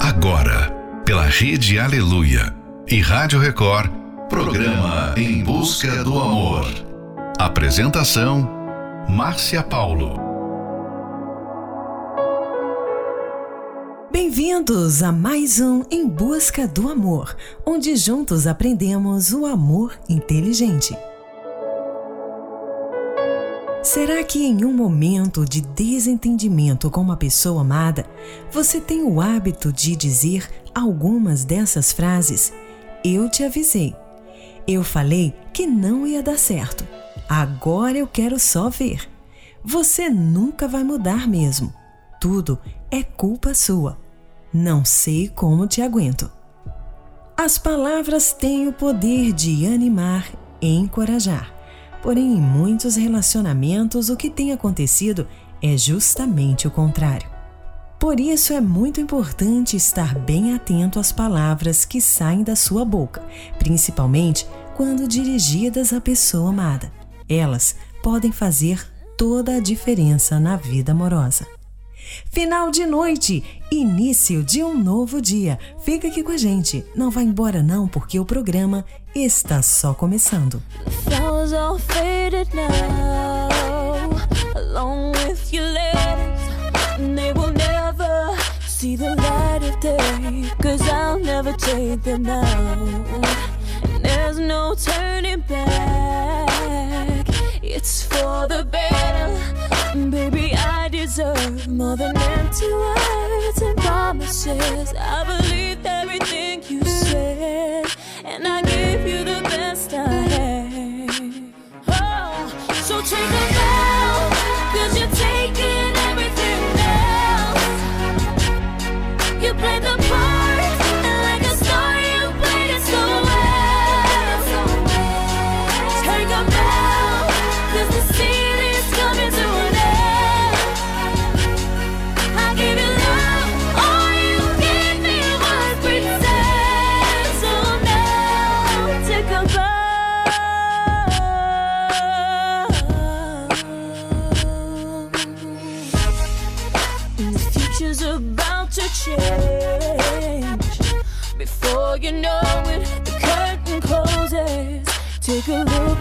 Agora, pela Rede Aleluia e Rádio Record, programa Em Busca do Amor. Apresentação: Márcia Paulo. Bem-vindos a mais um Em Busca do Amor, onde juntos aprendemos o amor inteligente. Será que em um momento de desentendimento com uma pessoa amada, você tem o hábito de dizer algumas dessas frases? Eu te avisei. Eu falei que não ia dar certo. Agora eu quero só ver. Você nunca vai mudar mesmo. Tudo é culpa sua. Não sei como te aguento. As palavras têm o poder de animar e encorajar Porém, em muitos relacionamentos, o que tem acontecido é justamente o contrário. Por isso é muito importante estar bem atento às palavras que saem da sua boca, principalmente quando dirigidas à pessoa amada. Elas podem fazer toda a diferença na vida amorosa. Final de noite, início de um novo dia. Fica aqui com a gente. Não vá embora não, porque o programa está só começando. See the light of day, cause I'll never take them. And there's no turning back, it's for the better. Baby, I deserve more than empty words and promises. I believed everything you said, and I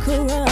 around,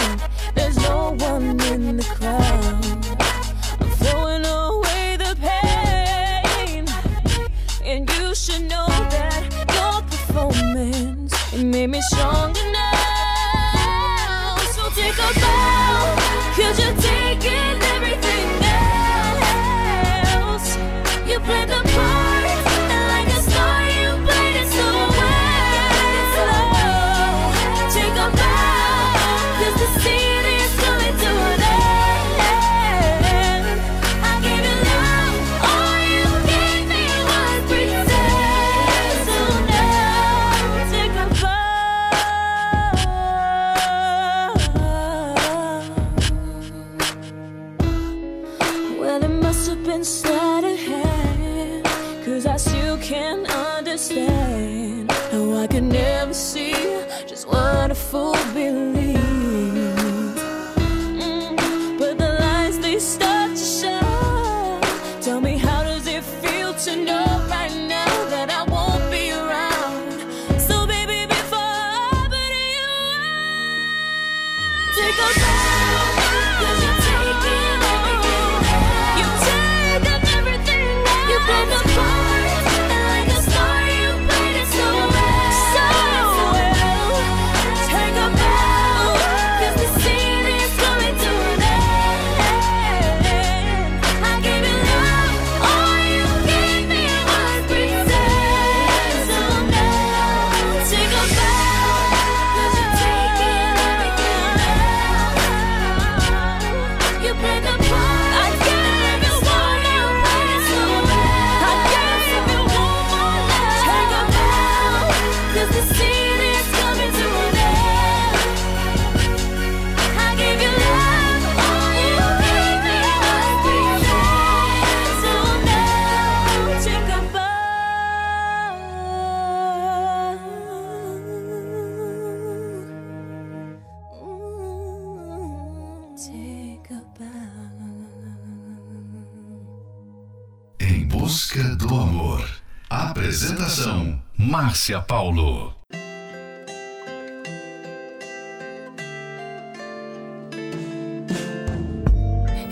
Produção Márcia Paulo.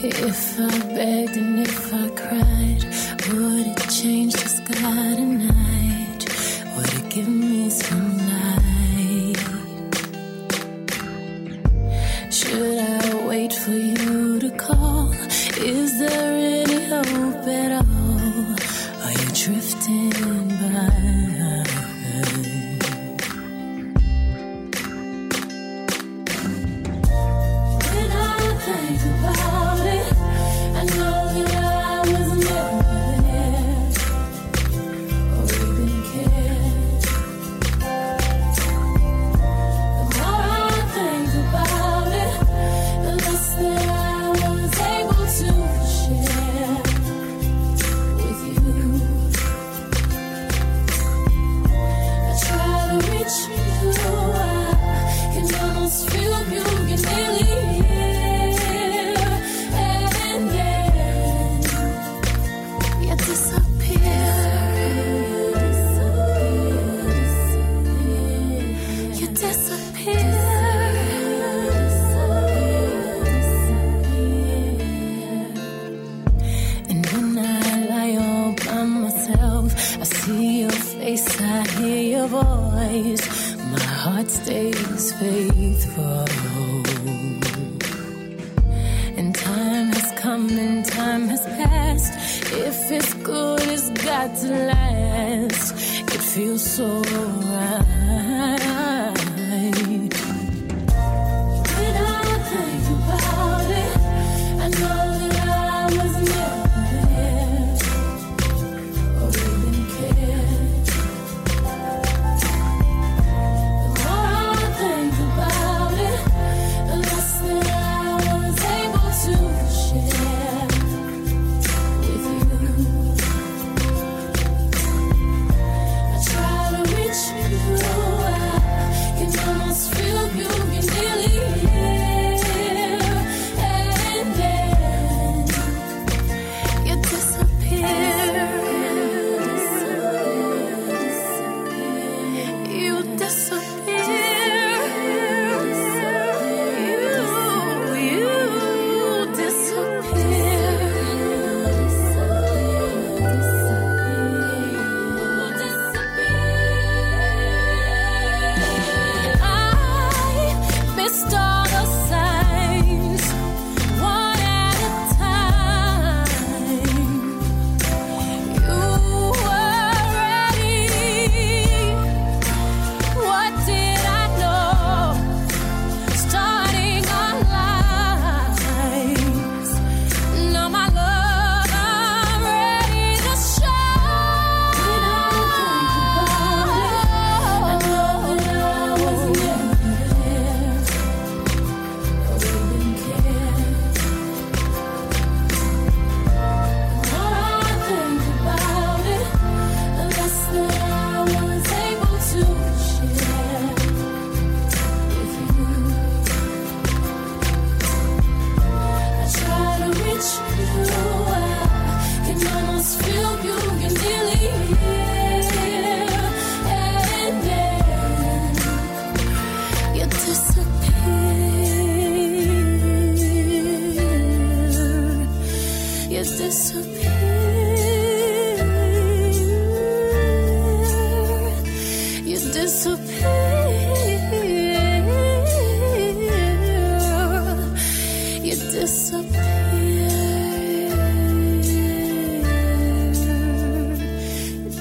If I begged and if I cried, would it change the sky tonight? Would it give me some light?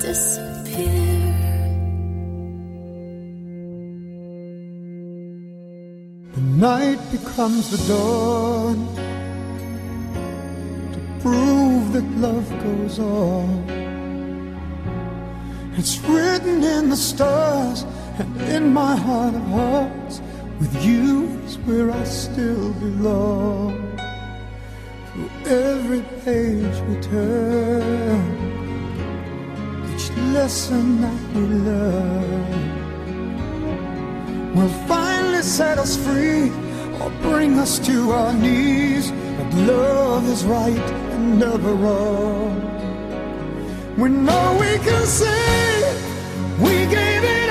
disappear. The night becomes the dawn to prove that love goes on. It's written in the stars and in my heart of hearts. With you is where I still belong. Through every page we turn lesson that we learn will finally set us free or bring us to our knees. But love is right and never wrong. We know we can say we gave it.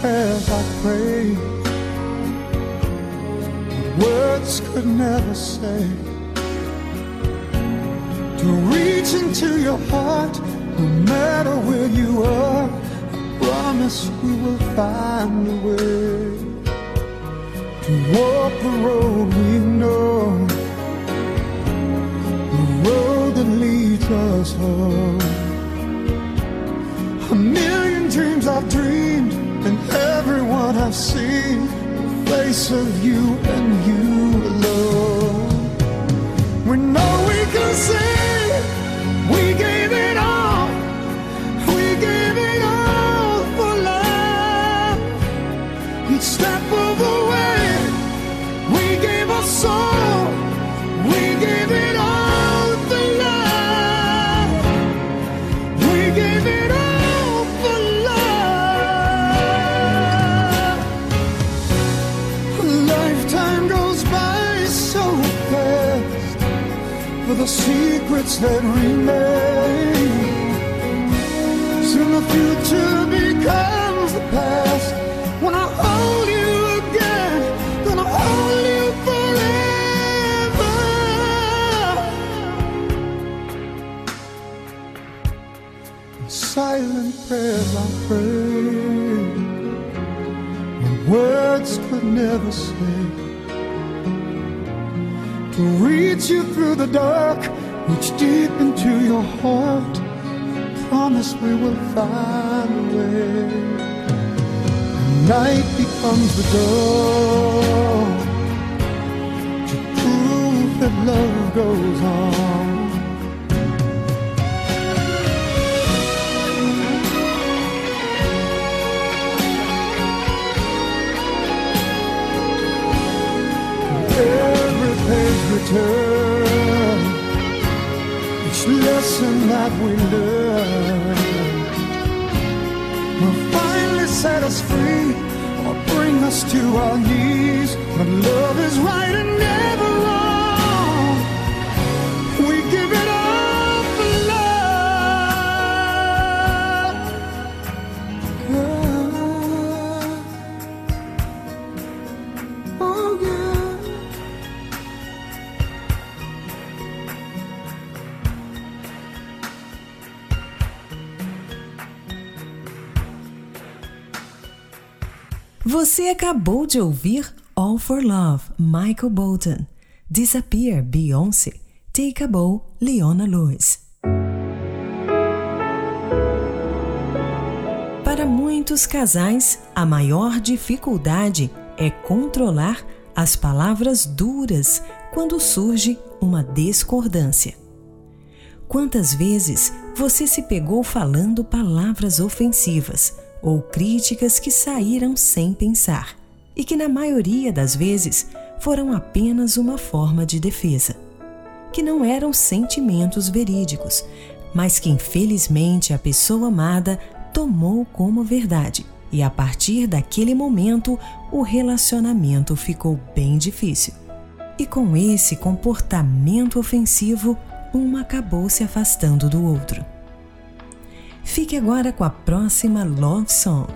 Prayers I pray. Words could never say to reach into your heart, no matter where you are. I promise we will find a way to walk the road we know, the road that leads us home. A million dreams I've dreamed, I've seen, the face of you and you alone. Secrets that remain. Soon the future becomes the past. When I hold you again, gonna hold you forever. Silent prayers I pray, when words could never say to reach you through the dark, deep into your heart. Promise we will find a way. Night becomes the dawn to prove that love goes on. Learn will finally set us free or bring us to our knees. But love is right and Você acabou de ouvir All for Love, Michael Bolton, Disappear, Beyoncé, Take a Bow, Leona Lewis. Para muitos casais, a maior dificuldade é controlar as palavras duras quando surge uma discordância. Quantas vezes você se pegou falando palavras ofensivas ou críticas que saíram sem pensar e que, na maioria das vezes, foram apenas uma forma de defesa? Que não eram sentimentos verídicos, mas que infelizmente a pessoa amada tomou como verdade. E a partir daquele momento, o relacionamento ficou bem difícil. E com esse comportamento ofensivo, um acabou se afastando do outro. Fique agora com a próxima Love Song,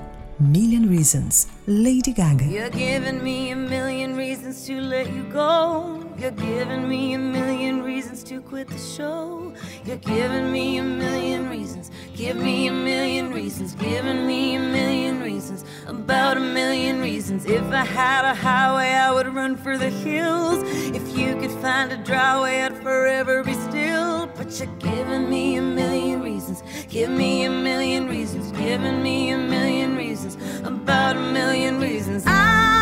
Million Reasons, Lady Gaga. You're giving me a million reasons to let you go. You're giving me a million reasons to quit the show. You're giving me a million reasons. Give me a million reasons. Giving me a million reasons. About a million reasons. If I had a highway, I would run for the hills. If you could find a dry way, I'd forever be still. But you're giving me a million reasons. Give me a million reasons. Giving me a million reasons. About a million reasons. I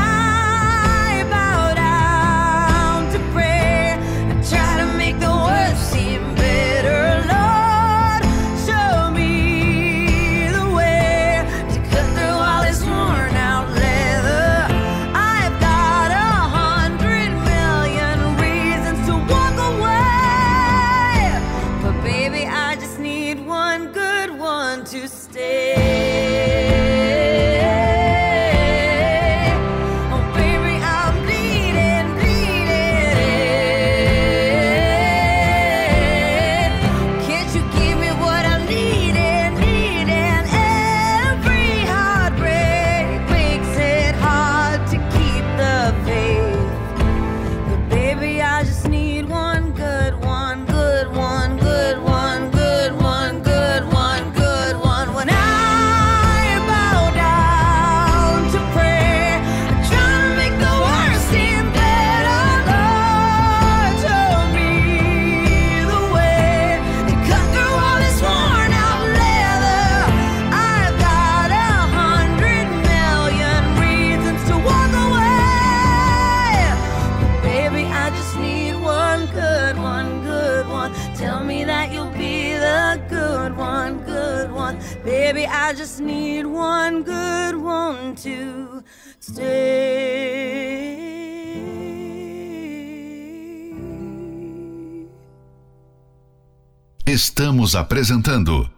Estamos apresentando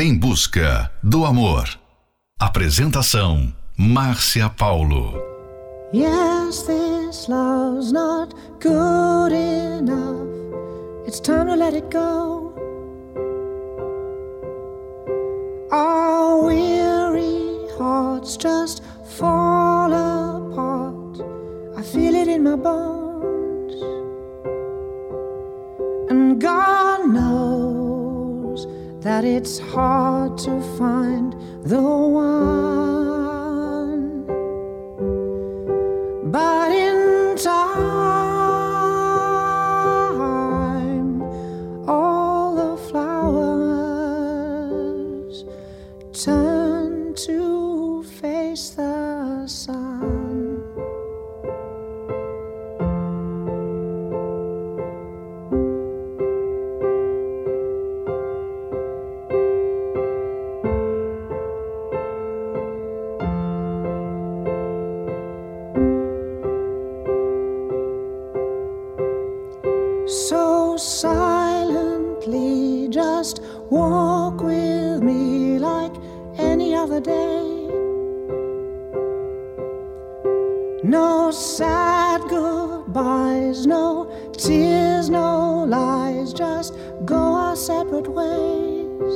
Em Busca do Amor. Apresentação Márcia Paulo. Yes, this love's not good enough. It's time to let it go. Our weary hearts just fall apart. I feel it in my bones. And God knows that it's hard to find the one. But in time, Walk with me like any other day. No sad goodbyes, no tears, no lies, just go our separate ways.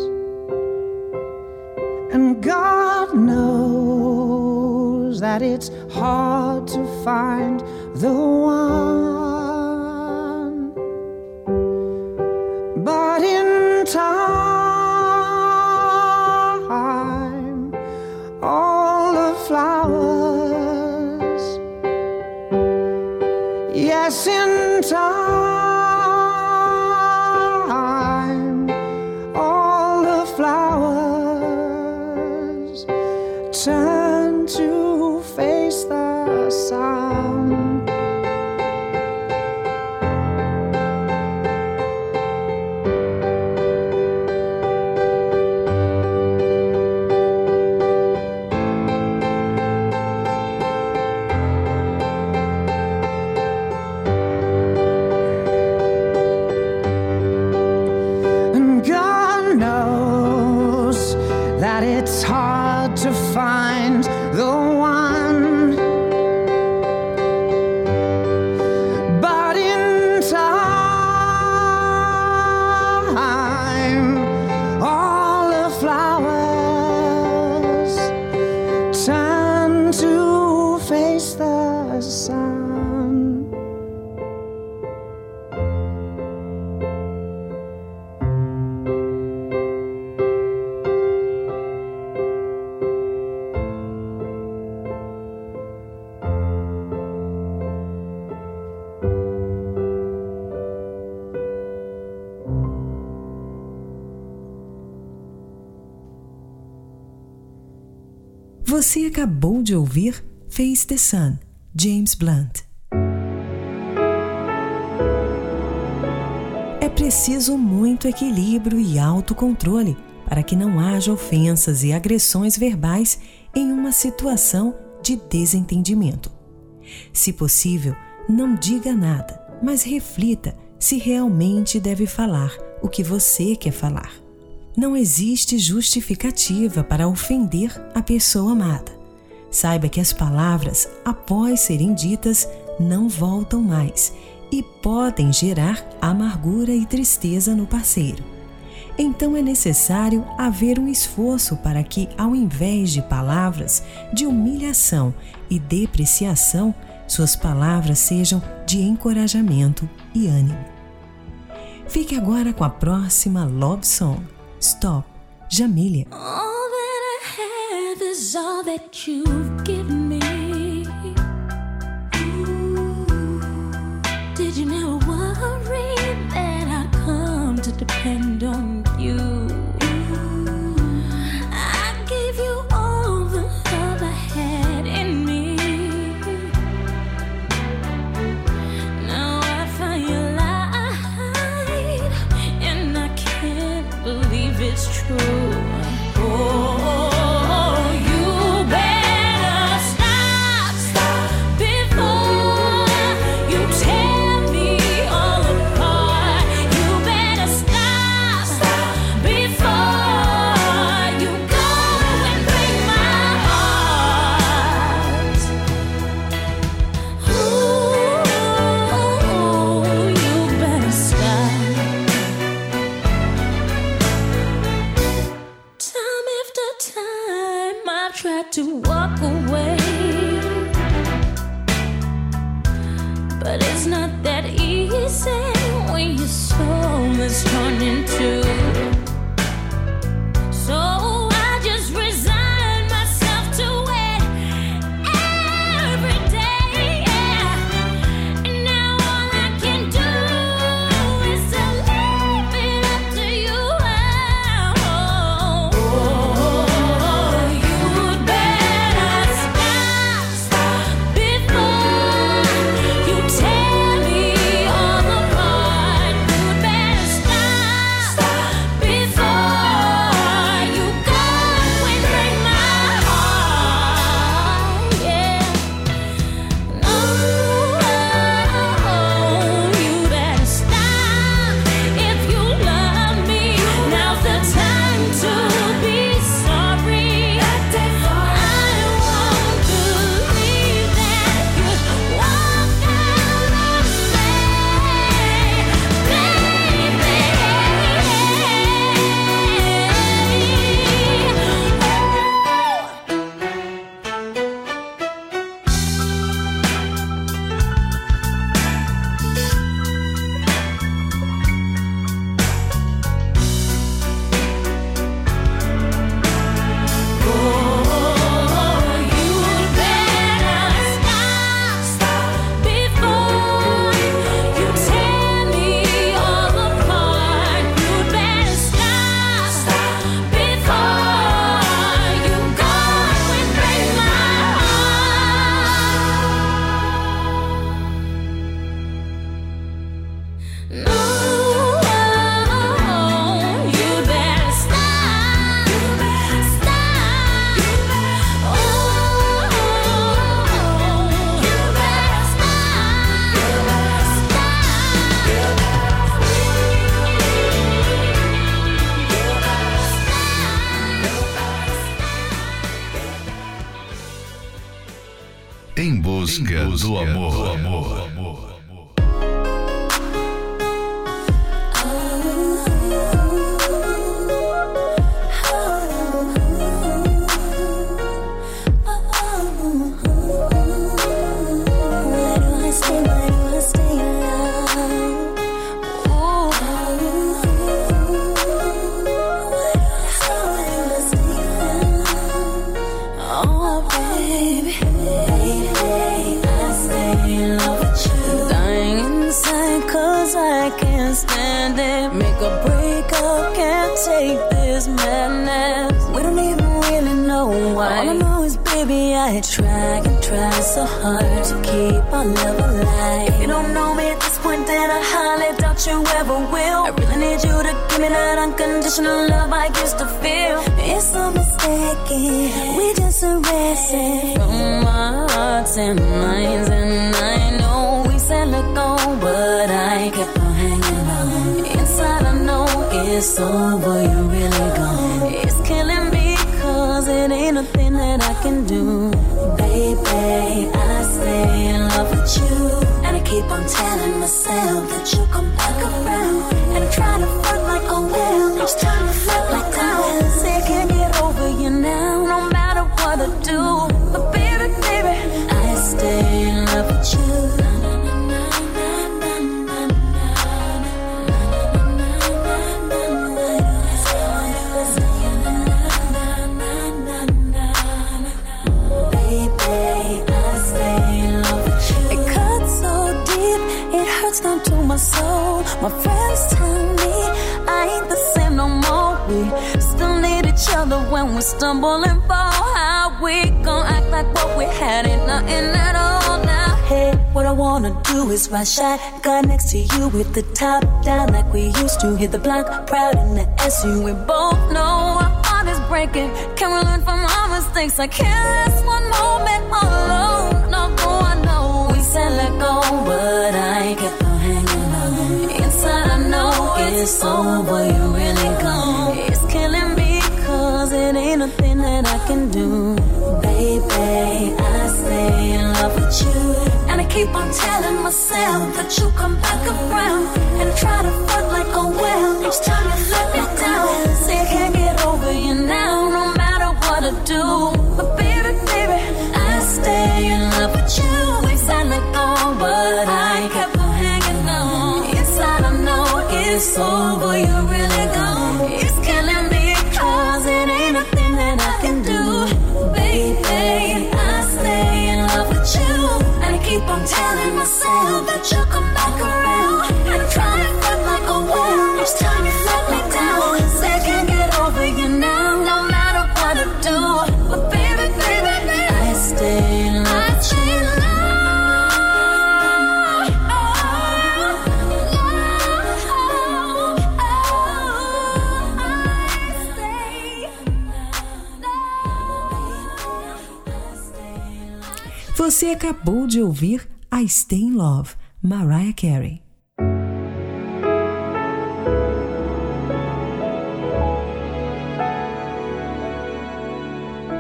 And God knows that it's hard to find the one. Você acabou de ouvir Face the Sun, James Blunt. É preciso muito equilíbrio e autocontrole para que não haja ofensas e agressões verbais em uma situação de desentendimento. Se possível, não diga nada, mas reflita se realmente deve falar o que você quer falar. Não existe justificativa para ofender a pessoa amada. Saiba que as palavras, após serem ditas, não voltam mais e podem gerar amargura e tristeza no parceiro. Então é necessário haver um esforço para que, ao invés de palavras de humilhação e depreciação, suas palavras sejam de encorajamento e ânimo. Fique agora com a próxima Love Song, Stop, Jamília. All that I have is all that you've given do amor. Unconditional love I used to feel. It's so mistaken, we just arrested from our hearts and minds, and I know we said let go, but I kept on hanging on. Inside, I know it's over, you're really gone. Stumble and fall. How we gon' act like what we had ain't nothing at all now? Hey, what I wanna do is ride shotgun next to you with the top down like we used to. Hit the block proud in the SU. We both know our heart is breaking. Can we learn from our mistakes? I can't last one moment alone. No, I know we said let go, but I ain't kept on hanging on. Inside, I know it's over, you really gone. It ain't nothing that I can do. Baby, I stay in love with you. And I keep on telling myself that you'll come back around. And try to fuck like, oh well, each time you let me down. Say I can't get over you now, no matter what I do. But baby, baby, I stay in love with you. We sound like oh, but I kept on hanging on. Inside I know it's over, you're really gone. It's acabou de ouvir I Stay in Love, Mariah Carey.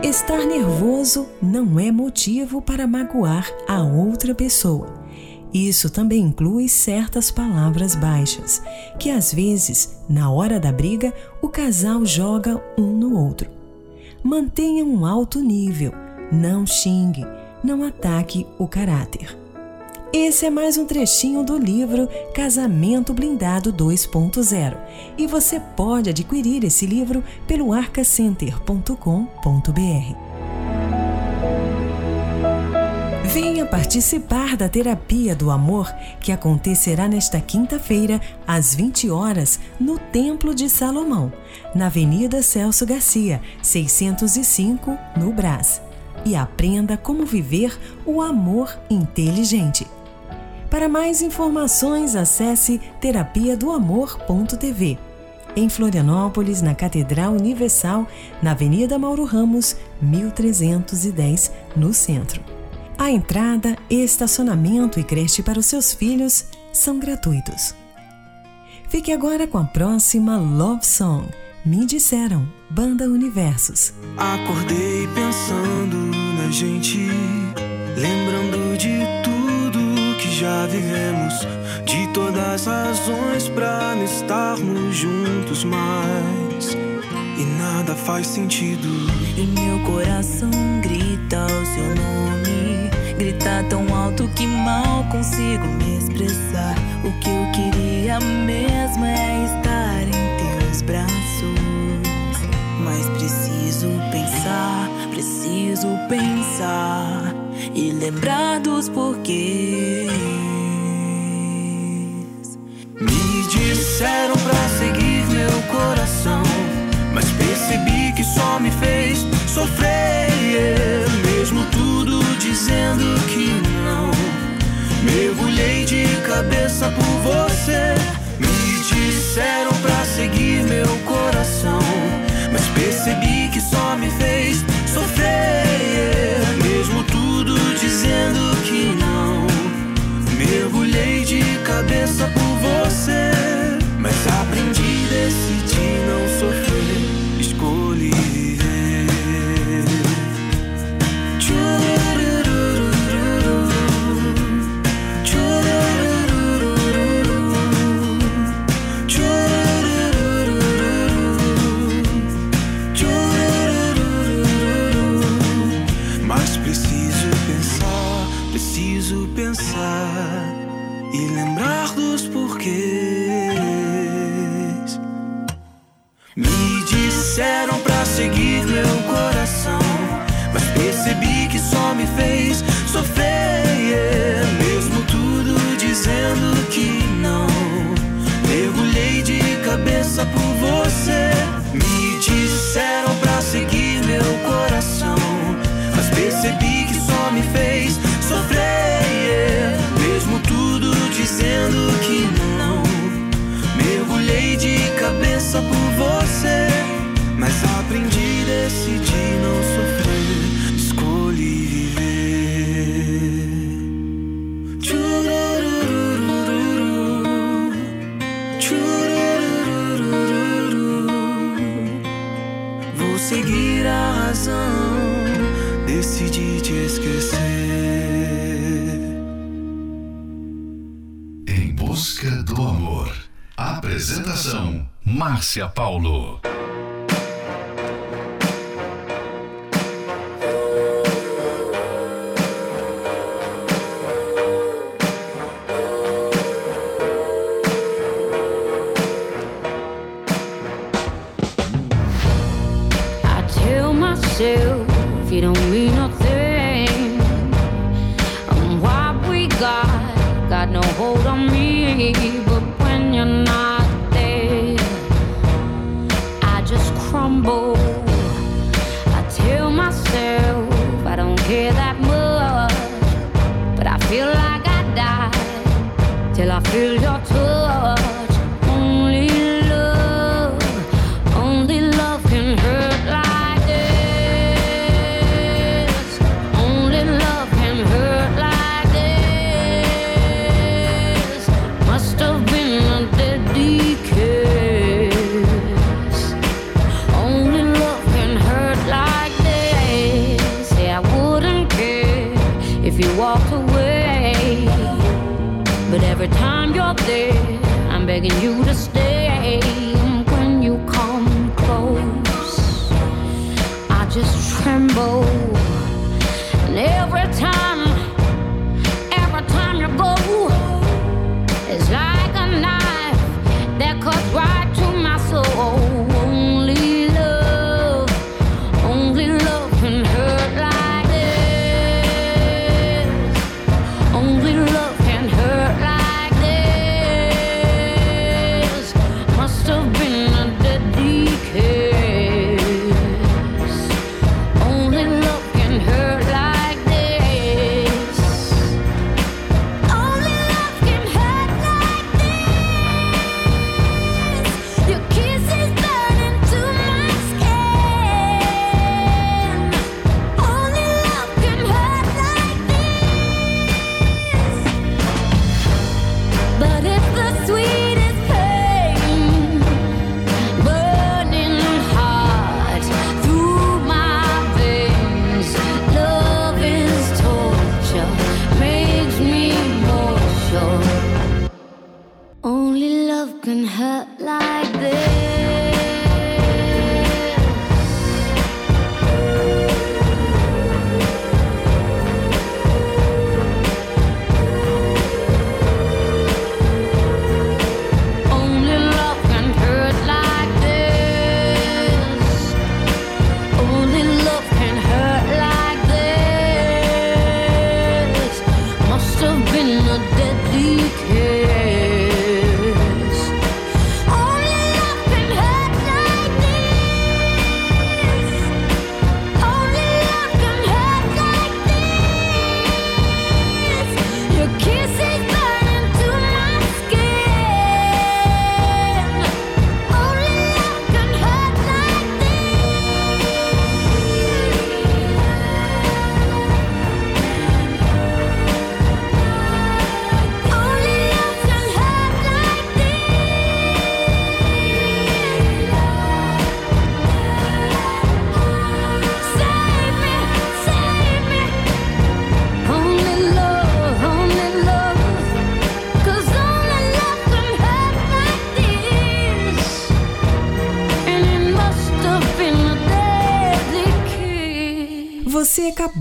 Estar nervoso não é motivo para magoar a outra pessoa. Isso também inclui certas palavras baixas, que às vezes, na hora da briga, o casal joga um no outro. Mantenha um alto nível, não xingue, não ataque o caráter. Esse é mais um trechinho do livro Casamento Blindado 2.0 e você pode adquirir esse livro pelo arcacenter.com.br. Venha participar da Terapia do Amor que acontecerá nesta quinta-feira, às 20 horas, no Templo de Salomão, na Avenida Celso Garcia, 605, no Brás e aprenda como viver o amor inteligente. Para mais informações, acesse terapia do amor.tv. Em Florianópolis, na Catedral Universal, na Avenida Mauro Ramos, 1310, no centro. A entrada, estacionamento e creche para os seus filhos são gratuitos. Fique agora com a próxima Love Song me disseram, Banda Universos. Acordei pensando na gente, lembrando de tudo que já vivemos, de todas as razões para não estarmos juntos mais. E nada faz sentido. E meu coração grita o seu nome. Grita tão alto que mal consigo me expressar. O que eu queria mesmo é estar em teus braços. Mas preciso pensar, preciso pensar e lembrar dos porquês. Me disseram pra seguir meu coração, mas percebi que só me fez sofrer. Mesmo tudo dizendo que não, mergulhei de cabeça por você. Me disseram pra seguir meu coração só me fez sofrer. Mesmo tudo dizendo busca do amor. Apresentação: Márcia Paulo.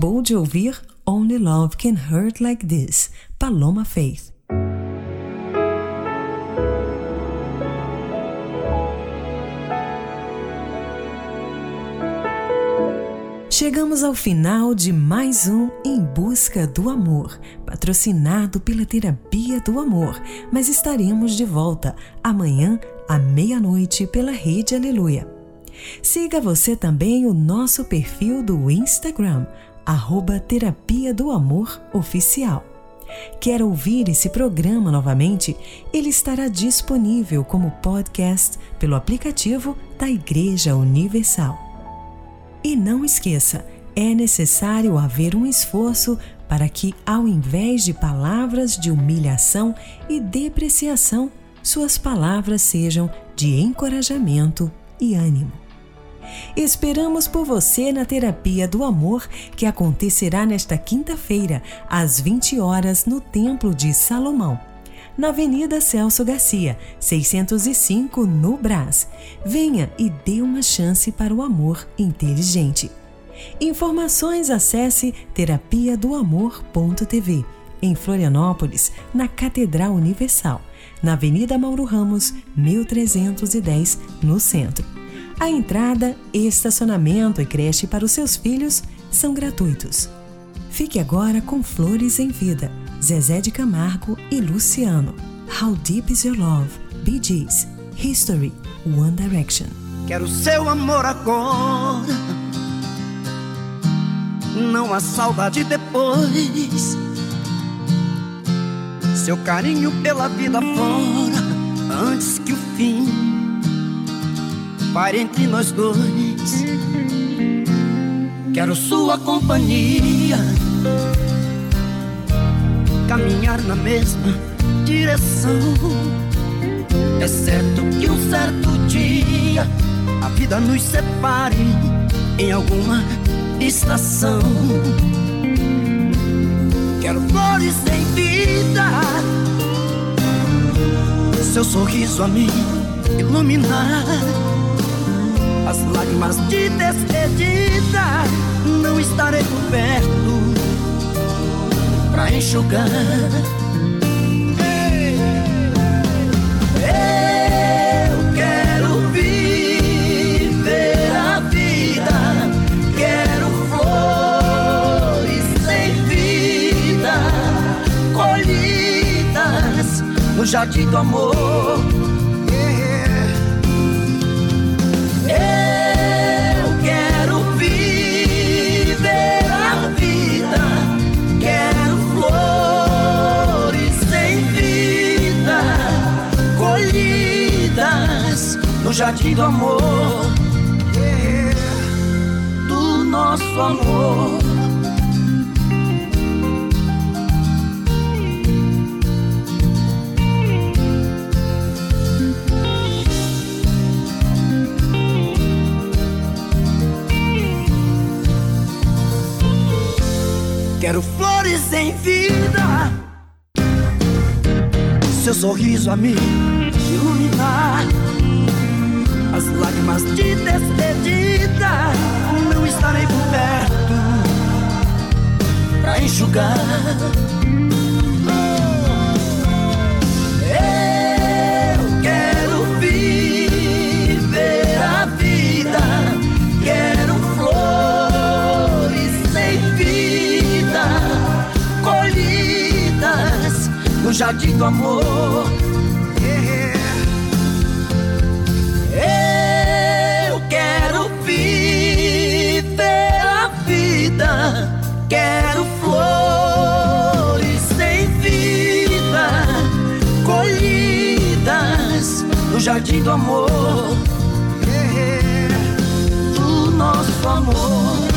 Acabou de ouvir Only Love Can Hurt Like This, Paloma Faith. Chegamos ao final de mais um Em Busca do Amor, patrocinado pela Terapia do Amor, mas estaremos de volta amanhã à meia-noite pela Rede Aleluia. Siga você também o nosso perfil do Instagram, arroba Terapia do Amor Oficial. Quer ouvir esse programa novamente? Ele estará disponível como podcast pelo aplicativo da Igreja Universal. E não esqueça, é necessário haver um esforço para que, ao invés de palavras de humilhação e depreciação, suas palavras sejam de encorajamento e ânimo. Esperamos por você na Terapia do Amor, que acontecerá nesta quinta-feira, às 20 horas, no Templo de Salomão na Avenida Celso Garcia, 605, no Brás. Venha e dê uma chance para o amor inteligente. Informações acesse terapia do amor.tv. Em Florianópolis, na Catedral Universal, na Avenida Mauro Ramos, 1310, no centro. A entrada, estacionamento e creche para os seus filhos são gratuitos. Fique agora com Flores em Vida Zezé de Camargo e Luciano. How Deep Is Your Love? Bee Gees. History. One Direction. Quero seu amor agora. Não há saudade depois. Seu carinho pela vida fora. Antes que o fim pare entre nós dois. Quero sua companhia caminhar na mesma direção. É certo que um certo dia a vida nos separe em alguma estação. Quero flores em vida, seu sorriso a mim iluminar. As lágrimas de despedida não estarei por perto pra enxugar. Eu quero viver a vida, quero flores sem vida, colhidas no jardim do amor. Jardim do amor, do nosso amor. Quero flores em vida, seu sorriso a me iluminar as lágrimas de despedida. Não estarei por perto pra enxugar. Eu quero viver a vida, quero flores sem vida, colhidas no jardim do amor no jardim do amor, do nosso amor.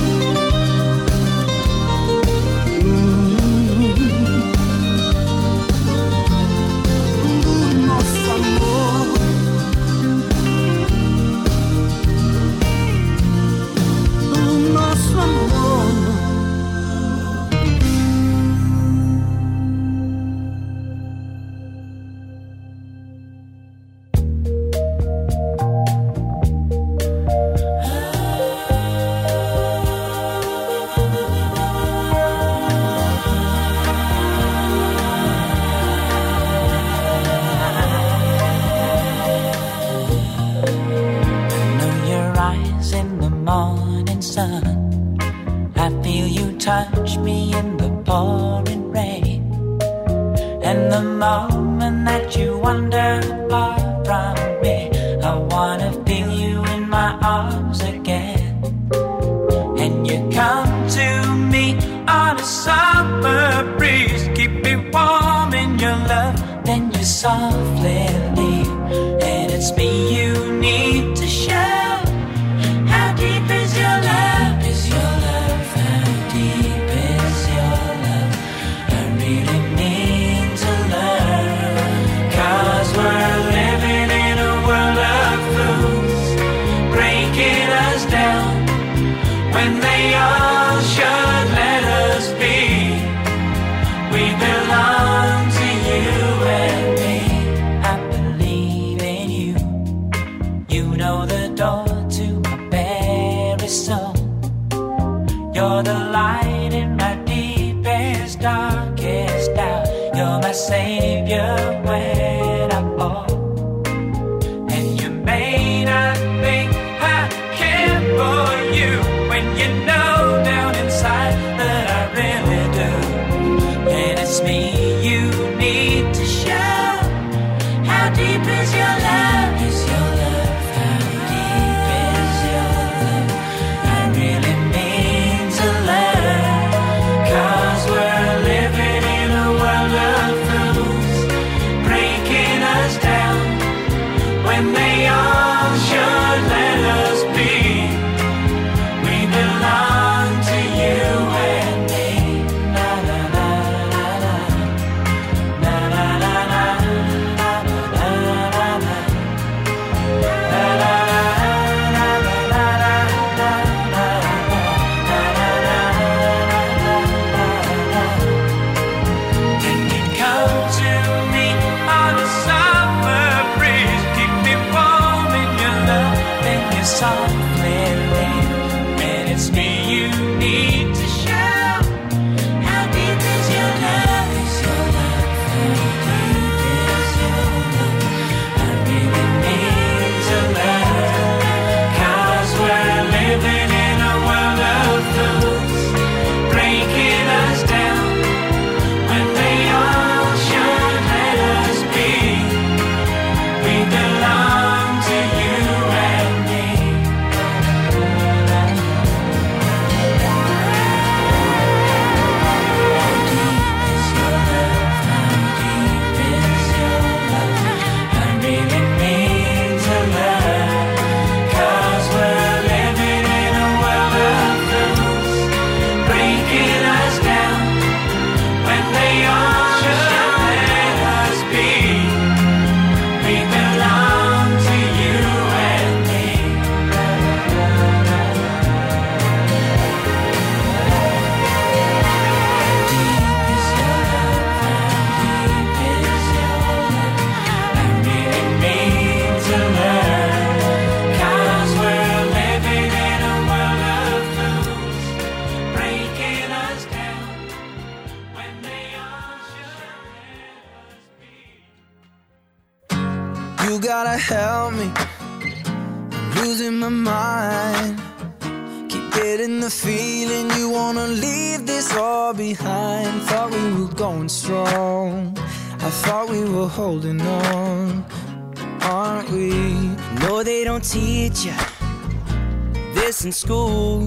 In school.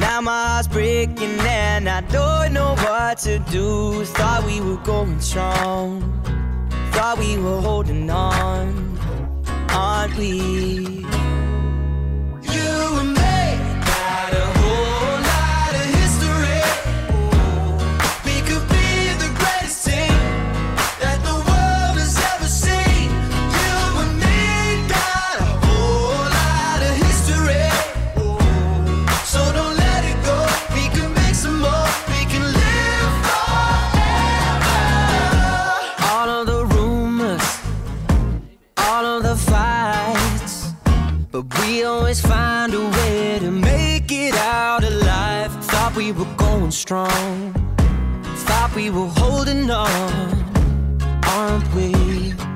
Now my heart's breaking and I don't know what to do. Thought we were going strong, thought we were holding on, aren't we? we always find a way to make it out alive. Thought we were going strong, thought we were holding on, aren't we?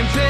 and pay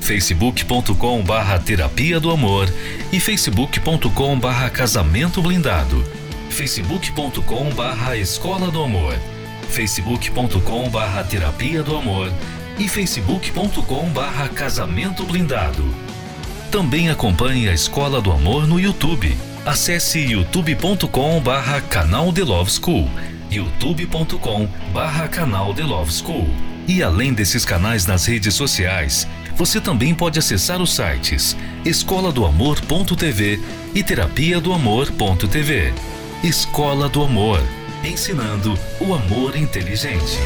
facebook.com barra Terapia do Amor e facebook.com barra Casamento Blindado, facebook.com barra Escola do Amor, facebook.com barra Terapia do Amor e facebook.com barra Casamento Blindado. Também acompanhe a Escola do Amor no YouTube. Acesse youtube.com barra canal The Love School, youtube.com barra canal The Love School. E além desses canais nas redes sociais, você também pode acessar os sites escola do amor.tv e terapia do amor.tv. Escola do Amor, ensinando o amor inteligente.